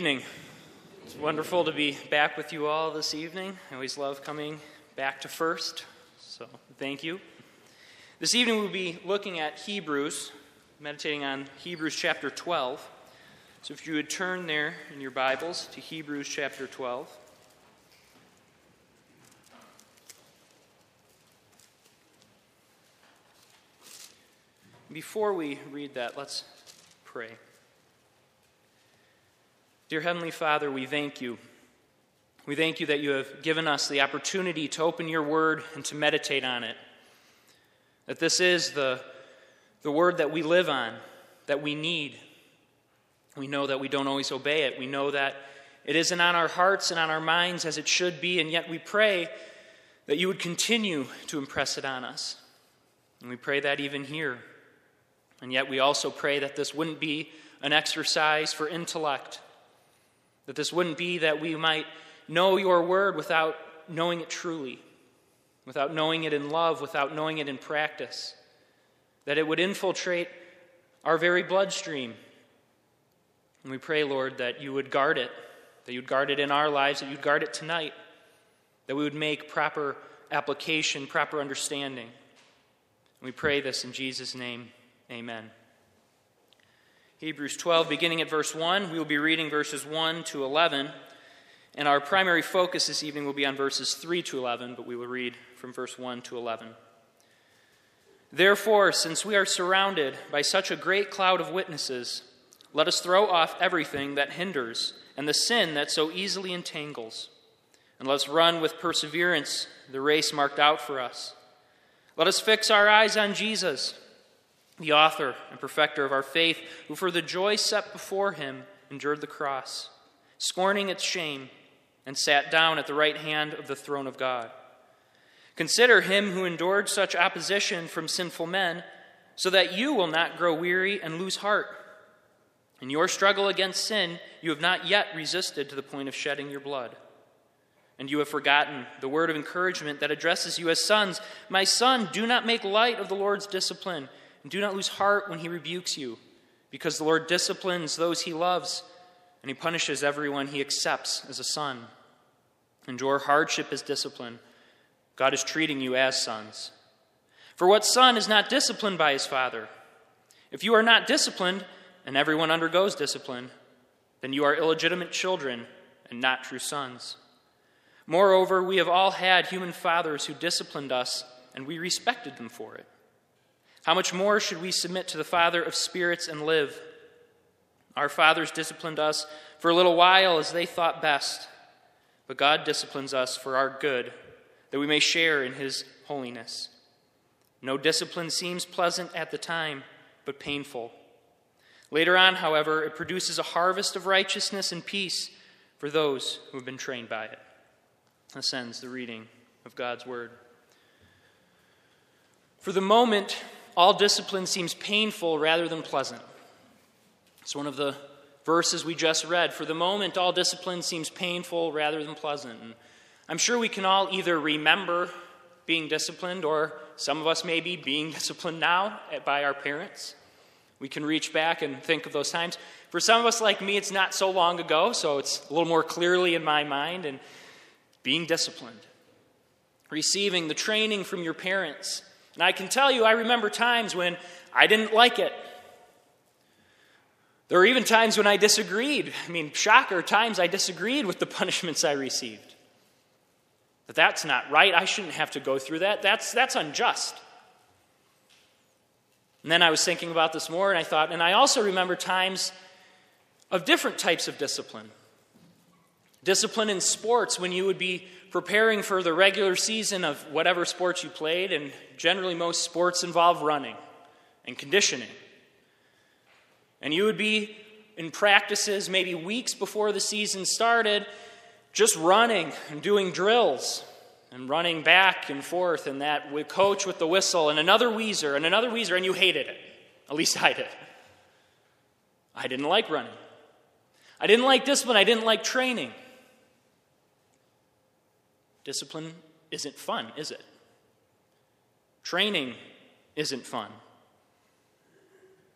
evening. It's wonderful to be back with you all this evening. I always love coming back to first, so thank you. This evening we'll be looking at Hebrews, meditating on Hebrews chapter 12. So if you would turn there in your Bibles to Hebrews chapter 12. Before we read that, let's pray. Dear Heavenly Father, we thank you. We thank you that you have given us the opportunity to open your word and to meditate on it. That this is the, the word that we live on, that we need. We know that we don't always obey it. We know that it isn't on our hearts and on our minds as it should be, and yet we pray that you would continue to impress it on us. And we pray that even here. And yet we also pray that this wouldn't be an exercise for intellect that this wouldn't be that we might know your word without knowing it truly, without knowing it in love, without knowing it in practice. That it would infiltrate our very bloodstream. And we pray, Lord, that you would guard it, that you'd guard it in our lives, that you'd guard it tonight, that we would make proper application, proper understanding. And we pray this in Jesus' name. Amen. Hebrews 12, beginning at verse 1. We will be reading verses 1 to 11. And our primary focus this evening will be on verses 3 to 11, but we will read from verse 1 to 11. Therefore, since we are surrounded by such a great cloud of witnesses, let us throw off everything that hinders and the sin that so easily entangles. And let us run with perseverance the race marked out for us. Let us fix our eyes on Jesus the author and perfecter of our faith, who for the joy set before him endured the cross, scorning its shame, and sat down at the right hand of the throne of God. Consider him who endured such opposition from sinful men, so that you will not grow weary and lose heart. In your struggle against sin, you have not yet resisted to the point of shedding your blood. And you have forgotten the word of encouragement that addresses you as sons. My son, do not make light of the Lord's discipline and do not lose heart when he rebukes you, because the Lord disciplines those he loves, and he punishes everyone he accepts as a son. Endure hardship as discipline. God is treating you as sons. For what son is not disciplined by his father? If you are not disciplined, and everyone undergoes discipline, then you are illegitimate children and not true sons. Moreover, we have all had human fathers who disciplined us, and we respected them for it. How much more should we submit to the Father of spirits and live? Our fathers disciplined us for a little while as they thought best, but God disciplines us for our good, that we may share in His holiness. No discipline seems pleasant at the time, but painful. Later on, however, it produces a harvest of righteousness and peace for those who have been trained by it. This ends the reading of God's Word. For the moment, all discipline seems painful rather than pleasant. It's one of the verses we just read. For the moment, all discipline seems painful rather than pleasant. And I'm sure we can all either remember being disciplined, or some of us may be being disciplined now by our parents. We can reach back and think of those times. For some of us, like me, it's not so long ago, so it's a little more clearly in my mind. And being disciplined, receiving the training from your parents and I can tell you, I remember times when I didn't like it. There were even times when I disagreed. I mean, shocker, times I disagreed with the punishments I received. But that's not right. I shouldn't have to go through that. That's, that's unjust. And then I was thinking about this more, and I thought, and I also remember times of different types of discipline. Discipline in sports when you would be preparing for the regular season of whatever sports you played, and generally most sports involve running and conditioning. And you would be in practices maybe weeks before the season started, just running and doing drills and running back and forth, and that with coach with the whistle and another Weezer and another Weezer, and you hated it. At least I did. I didn't like running. I didn't like discipline. I didn't like training. Discipline isn't fun, is it? Training isn't fun.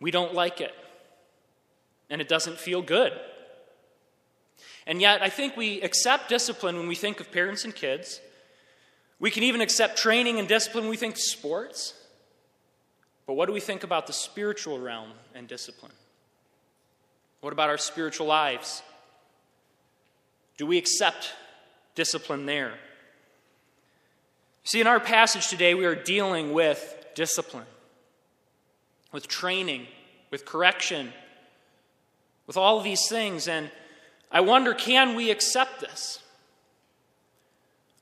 We don't like it, and it doesn't feel good. And yet, I think we accept discipline when we think of parents and kids. We can even accept training and discipline when we think sports. But what do we think about the spiritual realm and discipline? What about our spiritual lives? Do we accept discipline there? See, in our passage today, we are dealing with discipline, with training, with correction, with all of these things. And I wonder can we accept this?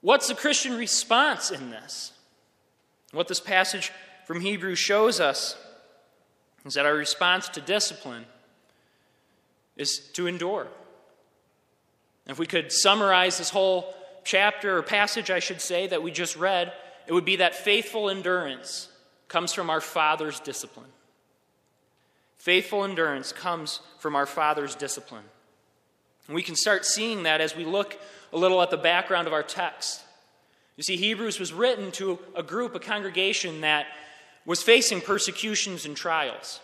What's the Christian response in this? What this passage from Hebrews shows us is that our response to discipline is to endure. If we could summarize this whole chapter or passage, I should say, that we just read, it would be that faithful endurance comes from our Father's discipline. Faithful endurance comes from our Father's discipline. And we can start seeing that as we look a little at the background of our text. You see, Hebrews was written to a group, a congregation that was facing persecutions and trials.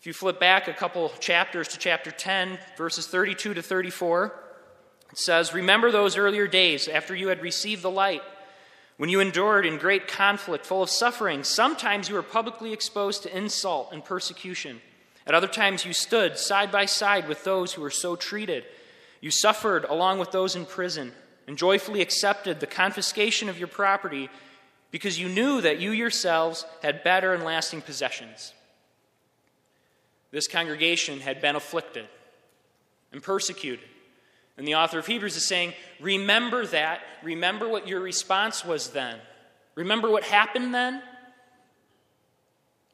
If you flip back a couple chapters to chapter 10, verses 32 to 34, it says, Remember those earlier days after you had received the light, when you endured in great conflict, full of suffering. Sometimes you were publicly exposed to insult and persecution. At other times, you stood side by side with those who were so treated. You suffered along with those in prison and joyfully accepted the confiscation of your property because you knew that you yourselves had better and lasting possessions. This congregation had been afflicted and persecuted. And the author of Hebrews is saying, Remember that. Remember what your response was then. Remember what happened then.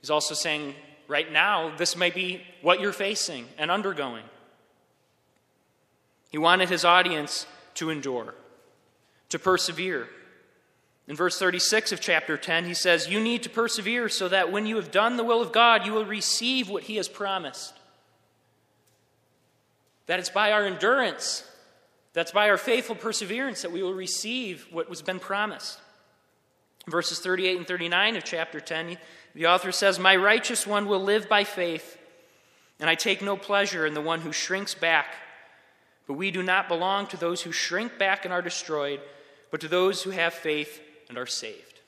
He's also saying, right now, this may be what you're facing and undergoing. He wanted his audience to endure, to persevere. In verse 36 of chapter 10, he says, You need to persevere so that when you have done the will of God, you will receive what he has promised. That it's by our endurance, that's by our faithful perseverance that we will receive what was been promised. Verses 38 and 39 of chapter 10, the author says, My righteous one will live by faith, and I take no pleasure in the one who shrinks back. But we do not belong to those who shrink back and are destroyed, but to those who have faith and are saved.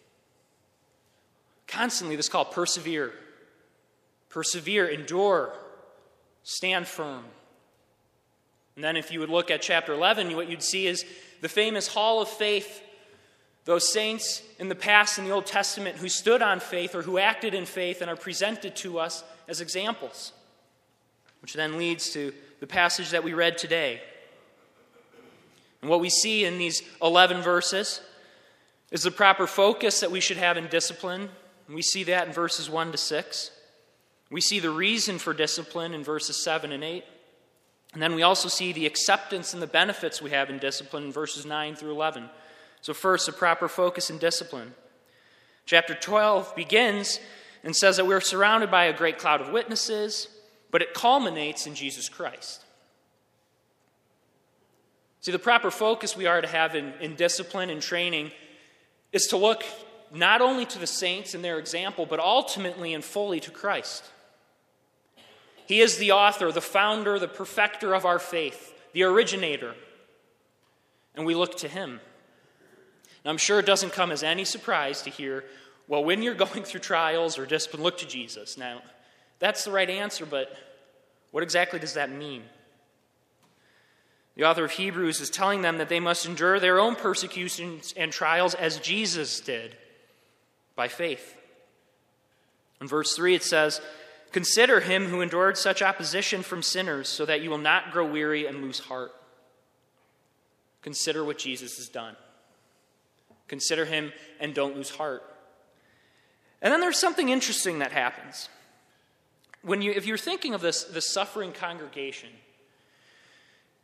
Constantly, this call persevere. Persevere, endure, stand firm. And then, if you would look at chapter 11, what you'd see is the famous hall of faith those saints in the past in the Old Testament who stood on faith or who acted in faith and are presented to us as examples, which then leads to the passage that we read today. And what we see in these 11 verses is the proper focus that we should have in discipline. And we see that in verses 1 to 6. We see the reason for discipline in verses 7 and 8. And then we also see the acceptance and the benefits we have in discipline in verses 9 through 11. So, first, a proper focus and discipline. Chapter 12 begins and says that we're surrounded by a great cloud of witnesses, but it culminates in Jesus Christ. See, the proper focus we are to have in, in discipline and training is to look not only to the saints and their example, but ultimately and fully to Christ. He is the author, the founder, the perfecter of our faith, the originator. And we look to him. Now, I'm sure it doesn't come as any surprise to hear, well, when you're going through trials or discipline, look to Jesus. Now, that's the right answer, but what exactly does that mean? The author of Hebrews is telling them that they must endure their own persecutions and trials as Jesus did by faith. In verse 3, it says, Consider him who endured such opposition from sinners so that you will not grow weary and lose heart. Consider what Jesus has done. Consider him and don't lose heart. And then there's something interesting that happens. When you, if you're thinking of this, this suffering congregation,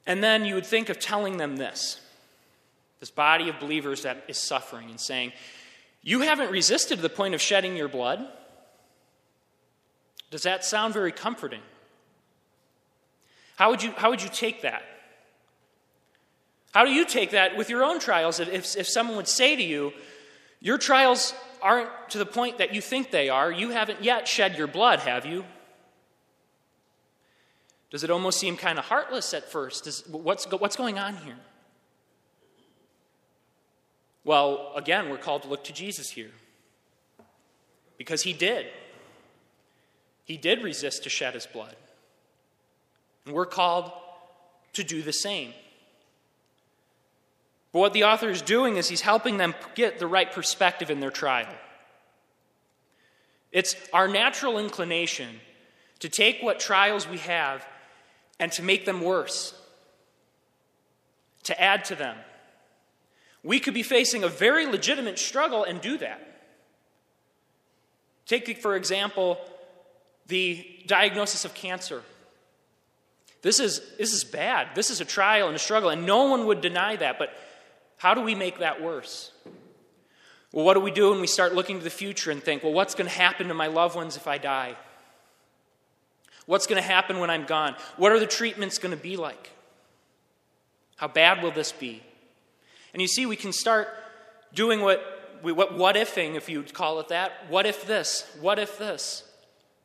and then you would think of telling them this this body of believers that is suffering and saying, You haven't resisted to the point of shedding your blood. Does that sound very comforting? How would you, how would you take that? How do you take that with your own trials? If, if someone would say to you, Your trials aren't to the point that you think they are, you haven't yet shed your blood, have you? Does it almost seem kind of heartless at first? Does, what's, what's going on here? Well, again, we're called to look to Jesus here. Because he did. He did resist to shed his blood. And we're called to do the same. But what the author is doing is he's helping them get the right perspective in their trial. It's our natural inclination to take what trials we have and to make them worse, to add to them. We could be facing a very legitimate struggle and do that. Take, for example, the diagnosis of cancer. This is, this is bad. This is a trial and a struggle, and no one would deny that. But how do we make that worse? Well, what do we do when we start looking to the future and think, well, what's going to happen to my loved ones if I die? What's going to happen when I'm gone? What are the treatments going to be like? How bad will this be? And you see, we can start doing what, what, what ifing, if you'd call it that. What if this? What if this?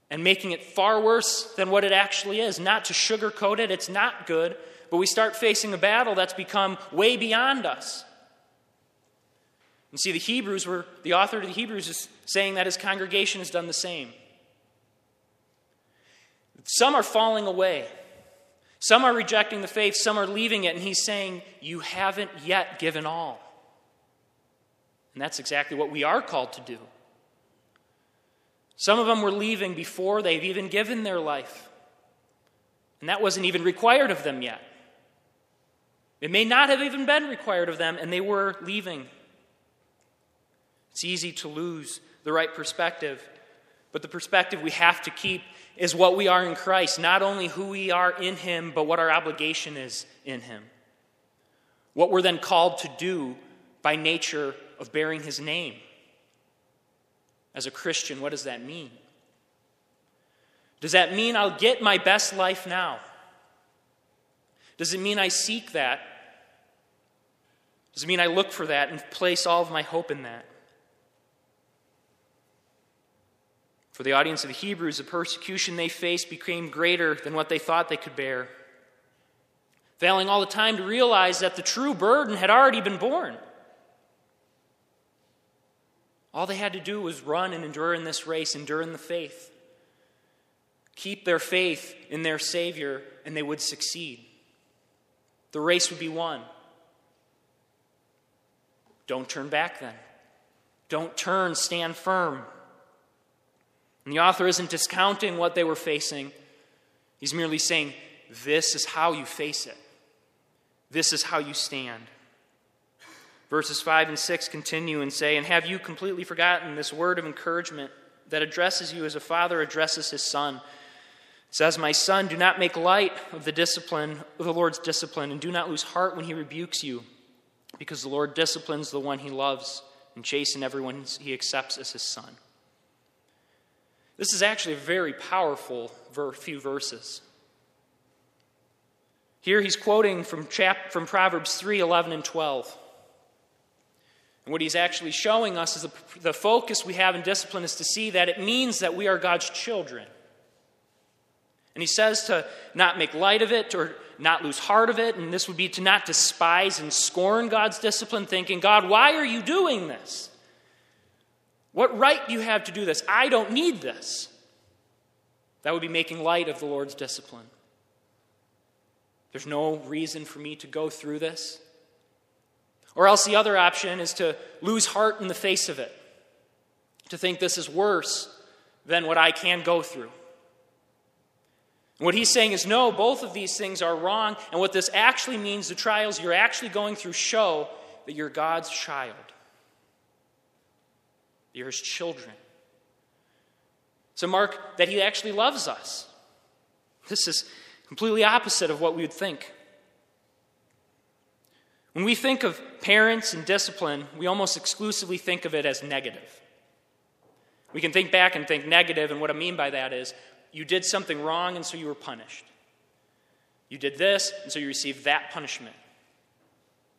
And making it far worse than what it actually is. Not to sugarcoat it, it's not good, but we start facing a battle that's become way beyond us. And see, the Hebrews were, the author of the Hebrews is saying that his congregation has done the same. Some are falling away. Some are rejecting the faith, some are leaving it, and he's saying, You haven't yet given all. And that's exactly what we are called to do. Some of them were leaving before they've even given their life. And that wasn't even required of them yet. It may not have even been required of them, and they were leaving. It's easy to lose the right perspective, but the perspective we have to keep is what we are in Christ, not only who we are in Him, but what our obligation is in Him. What we're then called to do by nature of bearing His name. As a Christian, what does that mean? Does that mean I'll get my best life now? Does it mean I seek that? Does it mean I look for that and place all of my hope in that? For the audience of the Hebrews, the persecution they faced became greater than what they thought they could bear, failing all the time to realize that the true burden had already been borne. All they had to do was run and endure in this race, endure in the faith, keep their faith in their Savior, and they would succeed. The race would be won. Don't turn back then. Don't turn, stand firm. And the author isn't discounting what they were facing, he's merely saying, This is how you face it, this is how you stand. Verses 5 and 6 continue and say, And have you completely forgotten this word of encouragement that addresses you as a father addresses his son? It says, My son, do not make light of the discipline of the Lord's discipline, and do not lose heart when he rebukes you, because the Lord disciplines the one he loves and chastens everyone he accepts as his son. This is actually a very powerful few verses. Here he's quoting from, chap- from Proverbs 3 11 and 12. And what he's actually showing us is the, the focus we have in discipline is to see that it means that we are God's children. And he says to not make light of it or not lose heart of it, and this would be to not despise and scorn God's discipline, thinking, God, why are you doing this? What right do you have to do this? I don't need this. That would be making light of the Lord's discipline. There's no reason for me to go through this. Or else the other option is to lose heart in the face of it, to think this is worse than what I can go through. What he's saying is no, both of these things are wrong. And what this actually means, the trials you're actually going through show that you're God's child. You're his children. So, mark that he actually loves us. This is completely opposite of what we would think. When we think of parents and discipline, we almost exclusively think of it as negative. We can think back and think negative, and what I mean by that is you did something wrong, and so you were punished. You did this, and so you received that punishment.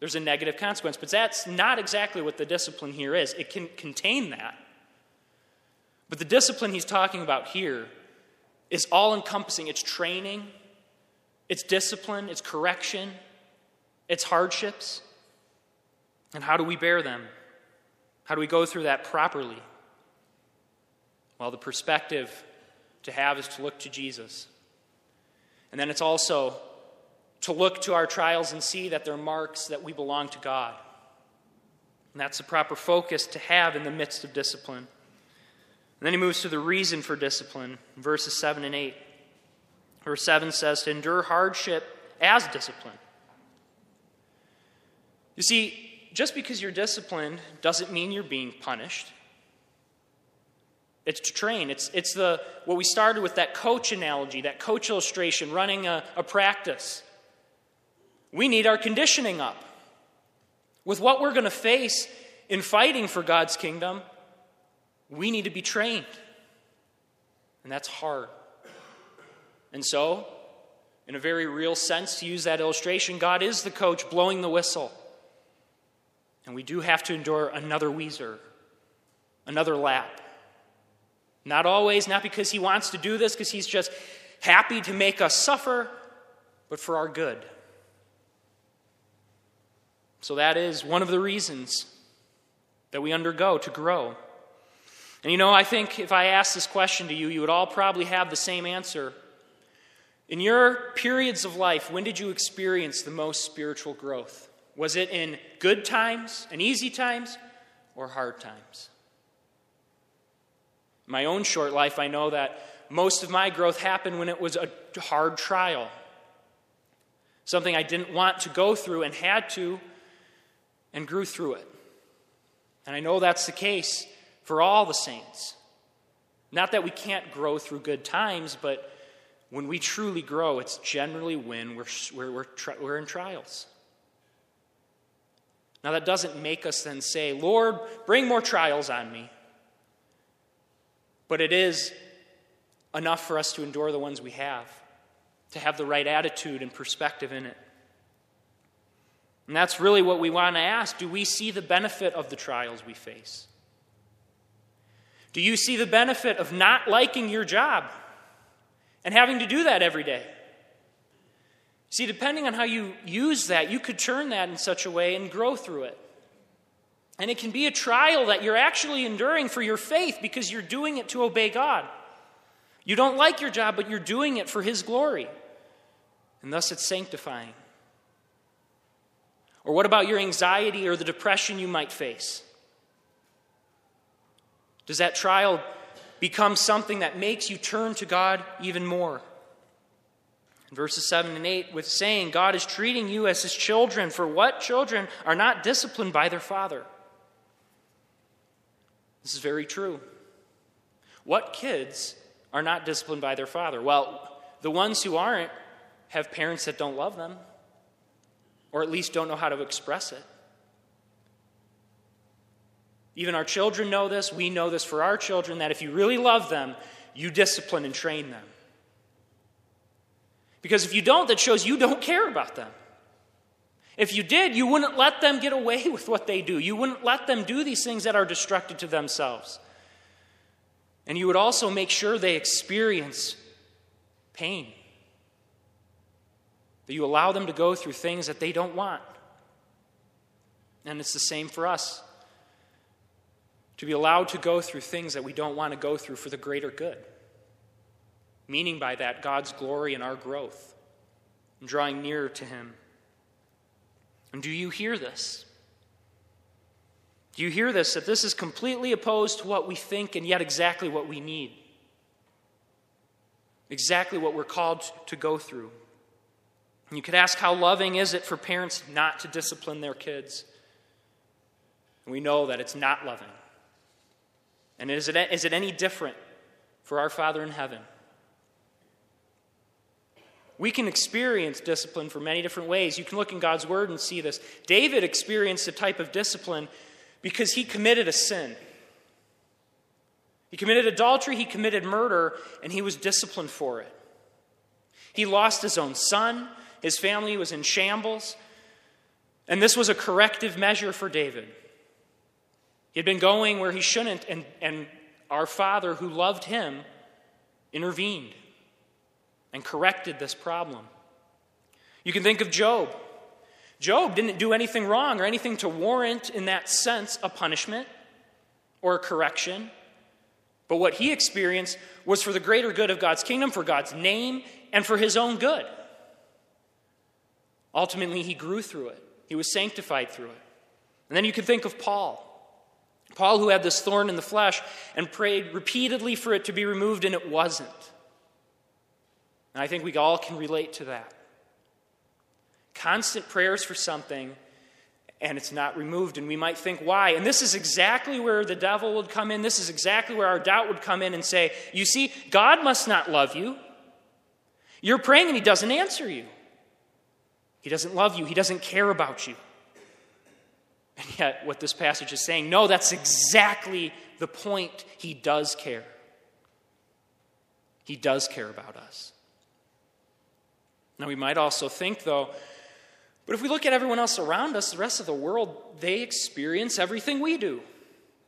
There's a negative consequence, but that's not exactly what the discipline here is. It can contain that. But the discipline he's talking about here is all encompassing. It's training, its discipline, its correction, its hardships. And how do we bear them? How do we go through that properly? Well, the perspective to have is to look to Jesus. And then it's also to look to our trials and see that they're marks that we belong to God. And that's the proper focus to have in the midst of discipline. And then he moves to the reason for discipline, verses 7 and 8. Verse 7 says to endure hardship as discipline. You see, just because you're disciplined doesn't mean you're being punished. It's to train. It's, it's the, what we started with that coach analogy, that coach illustration, running a, a practice. We need our conditioning up. With what we're going to face in fighting for God's kingdom, we need to be trained. And that's hard. And so, in a very real sense, to use that illustration, God is the coach blowing the whistle. And we do have to endure another Weiser, another lap. Not always, not because He wants to do this, because He's just happy to make us suffer, but for our good. So that is one of the reasons that we undergo to grow. And you know, I think if I asked this question to you, you would all probably have the same answer. In your periods of life, when did you experience the most spiritual growth? Was it in good times and easy times or hard times? In my own short life, I know that most of my growth happened when it was a hard trial. Something I didn't want to go through and had to, and grew through it. And I know that's the case for all the saints. Not that we can't grow through good times, but when we truly grow, it's generally when we're, we're, we're, we're in trials. Now, that doesn't make us then say, Lord, bring more trials on me. But it is enough for us to endure the ones we have, to have the right attitude and perspective in it. And that's really what we want to ask. Do we see the benefit of the trials we face? Do you see the benefit of not liking your job and having to do that every day? See, depending on how you use that, you could turn that in such a way and grow through it. And it can be a trial that you're actually enduring for your faith because you're doing it to obey God. You don't like your job, but you're doing it for His glory. And thus it's sanctifying. Or what about your anxiety or the depression you might face? Does that trial become something that makes you turn to God even more? Verses 7 and 8 with saying, God is treating you as his children, for what children are not disciplined by their father? This is very true. What kids are not disciplined by their father? Well, the ones who aren't have parents that don't love them, or at least don't know how to express it. Even our children know this. We know this for our children that if you really love them, you discipline and train them. Because if you don't, that shows you don't care about them. If you did, you wouldn't let them get away with what they do. You wouldn't let them do these things that are destructive to themselves. And you would also make sure they experience pain. That you allow them to go through things that they don't want. And it's the same for us. To be allowed to go through things that we don't want to go through for the greater good meaning by that God's glory and our growth, and drawing nearer to Him. And do you hear this? Do you hear this? That this is completely opposed to what we think and yet exactly what we need. Exactly what we're called to go through. And you could ask, how loving is it for parents not to discipline their kids? And we know that it's not loving. And is it, is it any different for our Father in heaven? We can experience discipline for many different ways. You can look in God's Word and see this. David experienced a type of discipline because he committed a sin. He committed adultery, he committed murder, and he was disciplined for it. He lost his own son, his family was in shambles, and this was a corrective measure for David. He had been going where he shouldn't, and, and our Father, who loved him, intervened and corrected this problem. You can think of Job. Job didn't do anything wrong or anything to warrant, in that sense, a punishment or a correction. But what he experienced was for the greater good of God's kingdom, for God's name, and for his own good. Ultimately, he grew through it, he was sanctified through it. And then you can think of Paul. Paul, who had this thorn in the flesh and prayed repeatedly for it to be removed, and it wasn't. And I think we all can relate to that. Constant prayers for something and it's not removed. And we might think, why? And this is exactly where the devil would come in. This is exactly where our doubt would come in and say, You see, God must not love you. You're praying and He doesn't answer you. He doesn't love you, He doesn't care about you. And yet, what this passage is saying, no, that's exactly the point. He does care. He does care about us. Now, we might also think, though, but if we look at everyone else around us, the rest of the world, they experience everything we do.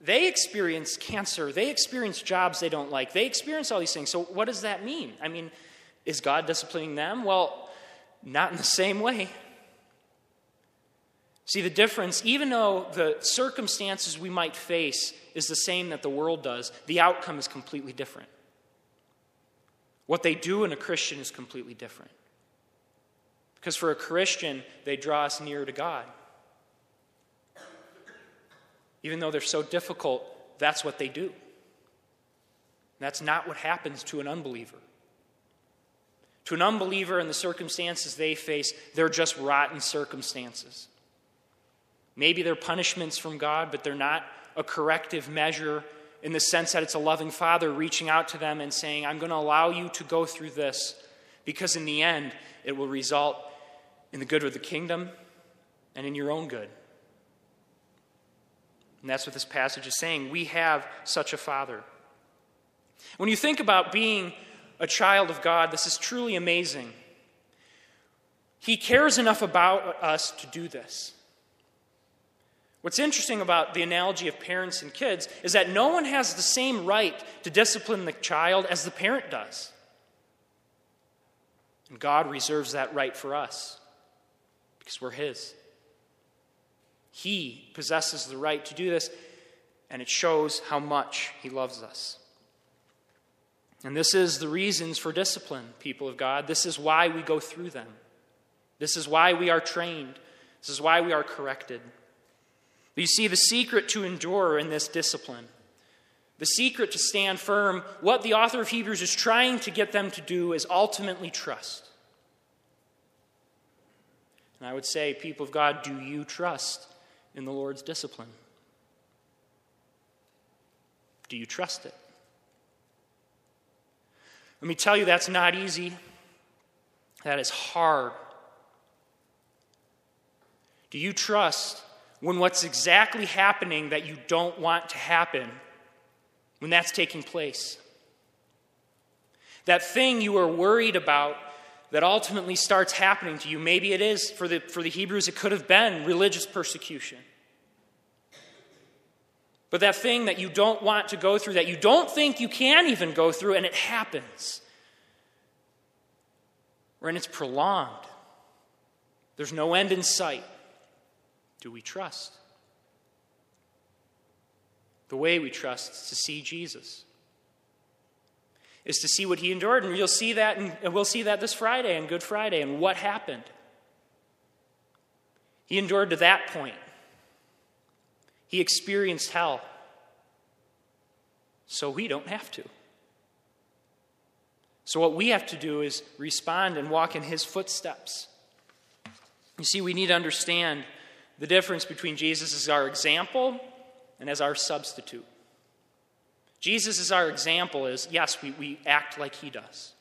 They experience cancer. They experience jobs they don't like. They experience all these things. So, what does that mean? I mean, is God disciplining them? Well, not in the same way. See, the difference, even though the circumstances we might face is the same that the world does, the outcome is completely different. What they do in a Christian is completely different. Because for a Christian, they draw us near to God. Even though they're so difficult, that's what they do. That's not what happens to an unbeliever. To an unbeliever in the circumstances they face, they're just rotten circumstances. Maybe they're punishments from God, but they're not a corrective measure in the sense that it's a loving father reaching out to them and saying, I'm going to allow you to go through this because in the end, it will result in the good of the kingdom and in your own good. And that's what this passage is saying. We have such a Father. When you think about being a child of God, this is truly amazing. He cares enough about us to do this. What's interesting about the analogy of parents and kids is that no one has the same right to discipline the child as the parent does. And God reserves that right for us because we're His. He possesses the right to do this, and it shows how much He loves us. And this is the reasons for discipline, people of God. This is why we go through them. This is why we are trained. This is why we are corrected. But you see, the secret to endure in this discipline, the secret to stand firm, what the author of Hebrews is trying to get them to do is ultimately trust. And I would say, people of God, do you trust in the Lord's discipline? Do you trust it? Let me tell you, that's not easy. That is hard. Do you trust when what's exactly happening that you don't want to happen, when that's taking place? That thing you are worried about that ultimately starts happening to you. Maybe it is, for the, for the Hebrews, it could have been religious persecution. But that thing that you don't want to go through, that you don't think you can even go through, and it happens. Or and it's prolonged. There's no end in sight. Do we trust? The way we trust is to see Jesus is to see what he endured. And you'll see that, and we'll see that this Friday and Good Friday and what happened. He endured to that point. He experienced hell. So we don't have to. So, what we have to do is respond and walk in his footsteps. You see, we need to understand the difference between Jesus as our example and as our substitute. Jesus is our example is yes, we, we act like he does.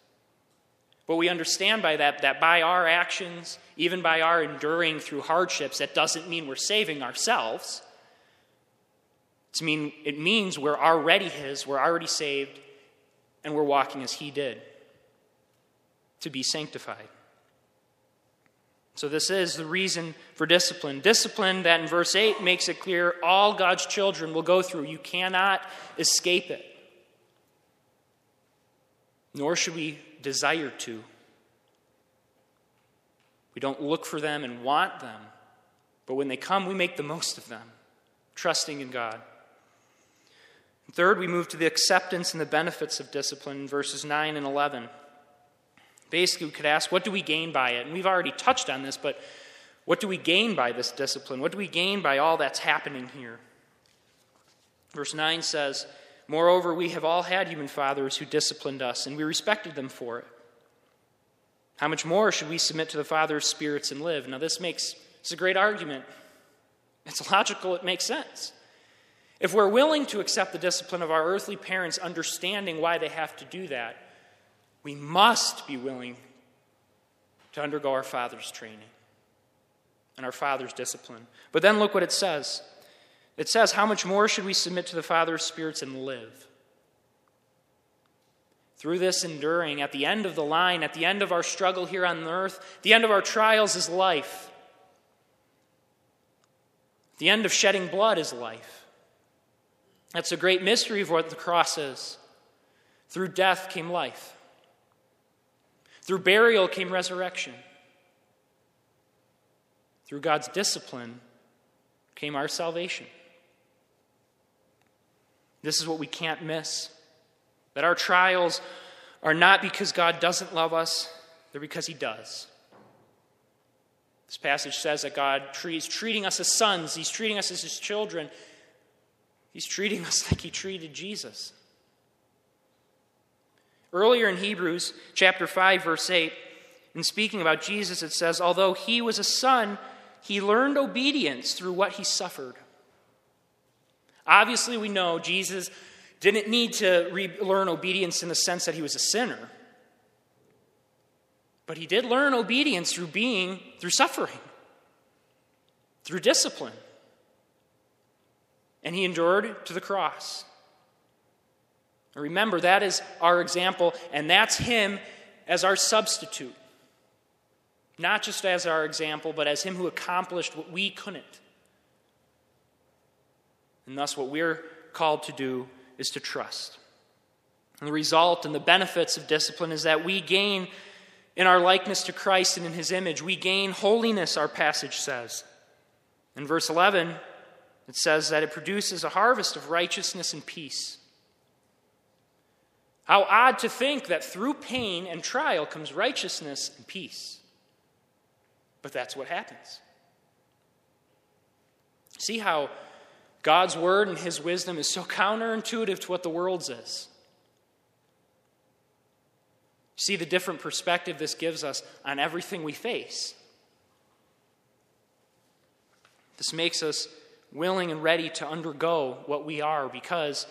But we understand by that that by our actions, even by our enduring through hardships, that doesn't mean we're saving ourselves. It's mean, it means we're already his, we're already saved, and we're walking as he did to be sanctified. So, this is the reason for discipline. Discipline that in verse 8 makes it clear all God's children will go through. You cannot escape it, nor should we desire to. We don't look for them and want them. But when they come, we make the most of them, trusting in God. Third, we move to the acceptance and the benefits of discipline in verses 9 and 11. Basically, we could ask, what do we gain by it? And we've already touched on this, but what do we gain by this discipline? What do we gain by all that's happening here? Verse 9 says, Moreover, we have all had human fathers who disciplined us, and we respected them for it. How much more should we submit to the Father's spirits and live? Now, this makes it's a great argument. It's logical, it makes sense. If we're willing to accept the discipline of our earthly parents, understanding why they have to do that, we must be willing to undergo our Father's training and our Father's discipline. But then look what it says it says, How much more should we submit to the Father's spirits and live? Through this enduring, at the end of the line, at the end of our struggle here on earth, the end of our trials is life. The end of shedding blood is life. That's a great mystery of what the cross is. Through death came life, through burial came resurrection. Through God's discipline came our salvation. This is what we can't miss that our trials are not because God doesn't love us, they're because He does. This passage says that God is treating us as sons, He's treating us as His children. He's treating us like He treated Jesus. Earlier in Hebrews chapter 5, verse 8, in speaking about Jesus, it says, Although He was a son, He learned obedience through what He suffered. Obviously, we know Jesus didn't need to re- learn obedience in the sense that he was a sinner. But he did learn obedience through being, through suffering, through discipline. And he endured to the cross. Remember, that is our example, and that's him as our substitute. Not just as our example, but as him who accomplished what we couldn't. And thus, what we're called to do is to trust. And the result and the benefits of discipline is that we gain in our likeness to Christ and in his image. We gain holiness, our passage says. In verse 11, it says that it produces a harvest of righteousness and peace. How odd to think that through pain and trial comes righteousness and peace. But that's what happens. See how God's word and his wisdom is so counterintuitive to what the world's is. See the different perspective this gives us on everything we face. This makes us willing and ready to undergo what we are because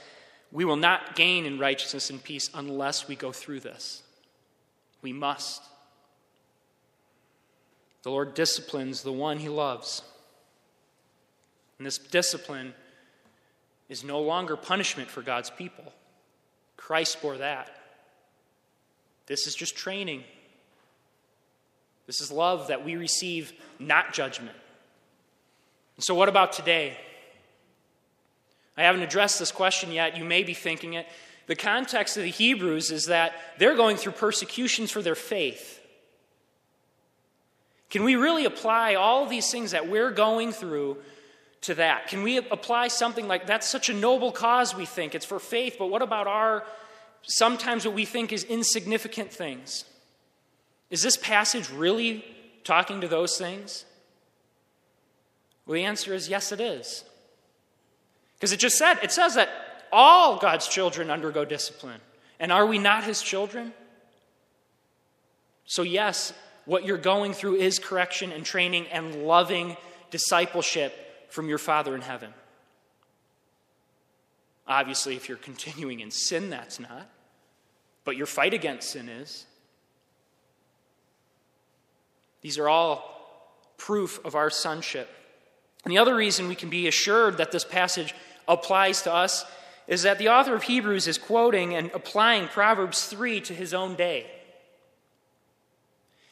we will not gain in righteousness and peace unless we go through this. We must. The Lord disciplines the one he loves. And this discipline is no longer punishment for God's people. Christ bore that. This is just training. This is love that we receive, not judgment. And so, what about today? I haven't addressed this question yet. You may be thinking it. The context of the Hebrews is that they're going through persecutions for their faith. Can we really apply all these things that we're going through to that? Can we apply something like that's such a noble cause, we think? It's for faith, but what about our sometimes what we think is insignificant things. Is this passage really talking to those things? Well, the answer is yes, it is. Because it just said, it says that all God's children undergo discipline. And are we not his children? So, yes, what you're going through is correction and training and loving discipleship from your Father in heaven. Obviously, if you're continuing in sin, that's not but your fight against sin is. These are all proof of our sonship. And the other reason we can be assured that this passage applies to us is that the author of Hebrews is quoting and applying Proverbs 3 to his own day.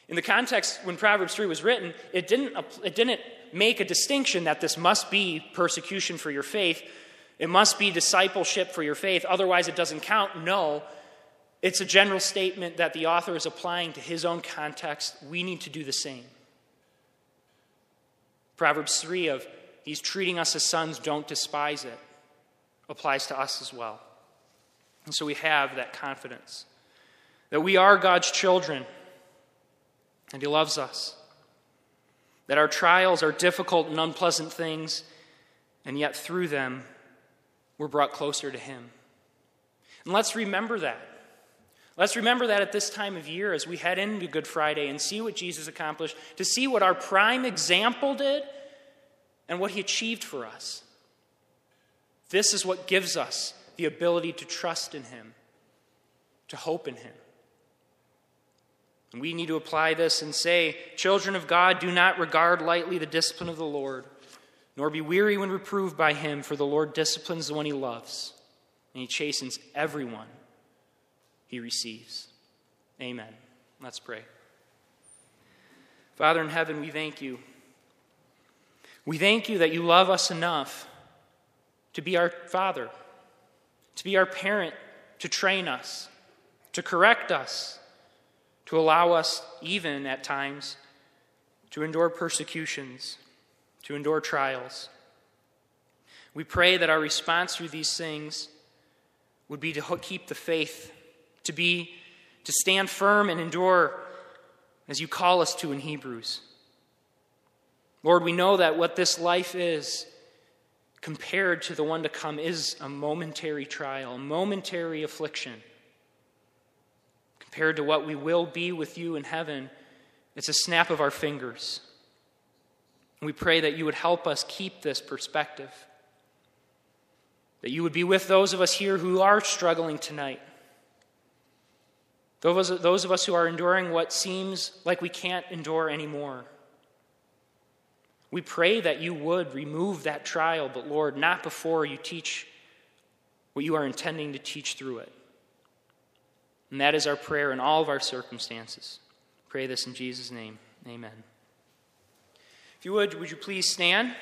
In the context when Proverbs 3 was written, it didn't, it didn't make a distinction that this must be persecution for your faith, it must be discipleship for your faith, otherwise it doesn't count. No, it's a general statement that the author is applying to his own context. We need to do the same. Proverbs 3 of He's treating us as sons, don't despise it, applies to us as well. And so we have that confidence that we are God's children and He loves us. That our trials are difficult and unpleasant things, and yet through them, we're brought closer to Him. And let's remember that. Let's remember that at this time of year as we head into Good Friday and see what Jesus accomplished, to see what our prime example did and what He achieved for us. This is what gives us the ability to trust in Him, to hope in Him. And we need to apply this and say, Children of God, do not regard lightly the discipline of the Lord, nor be weary when reproved by him, for the Lord disciplines the one he loves, and he chastens everyone he receives. Amen. Let's pray. Father in heaven, we thank you. We thank you that you love us enough to be our Father, to be our parent, to train us, to correct us to allow us, even at times, to endure persecutions, to endure trials. We pray that our response through these things would be to keep the faith, to be to stand firm and endure as you call us to in Hebrews. Lord, we know that what this life is compared to the one to come is a momentary trial, a momentary affliction compared to what we will be with you in heaven, it's a snap of our fingers. We pray that you would help us keep this perspective. That you would be with those of us here who are struggling tonight. Those, of us who are enduring what seems like we can't endure anymore. We pray that you would remove that trial, but Lord, not before you teach what you are intending to teach through it. And that is our prayer in all of our circumstances. Pray this in Jesus' name. Amen. If you would, would you please stand?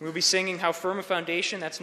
We'll be singing How Firm a Foundation. That's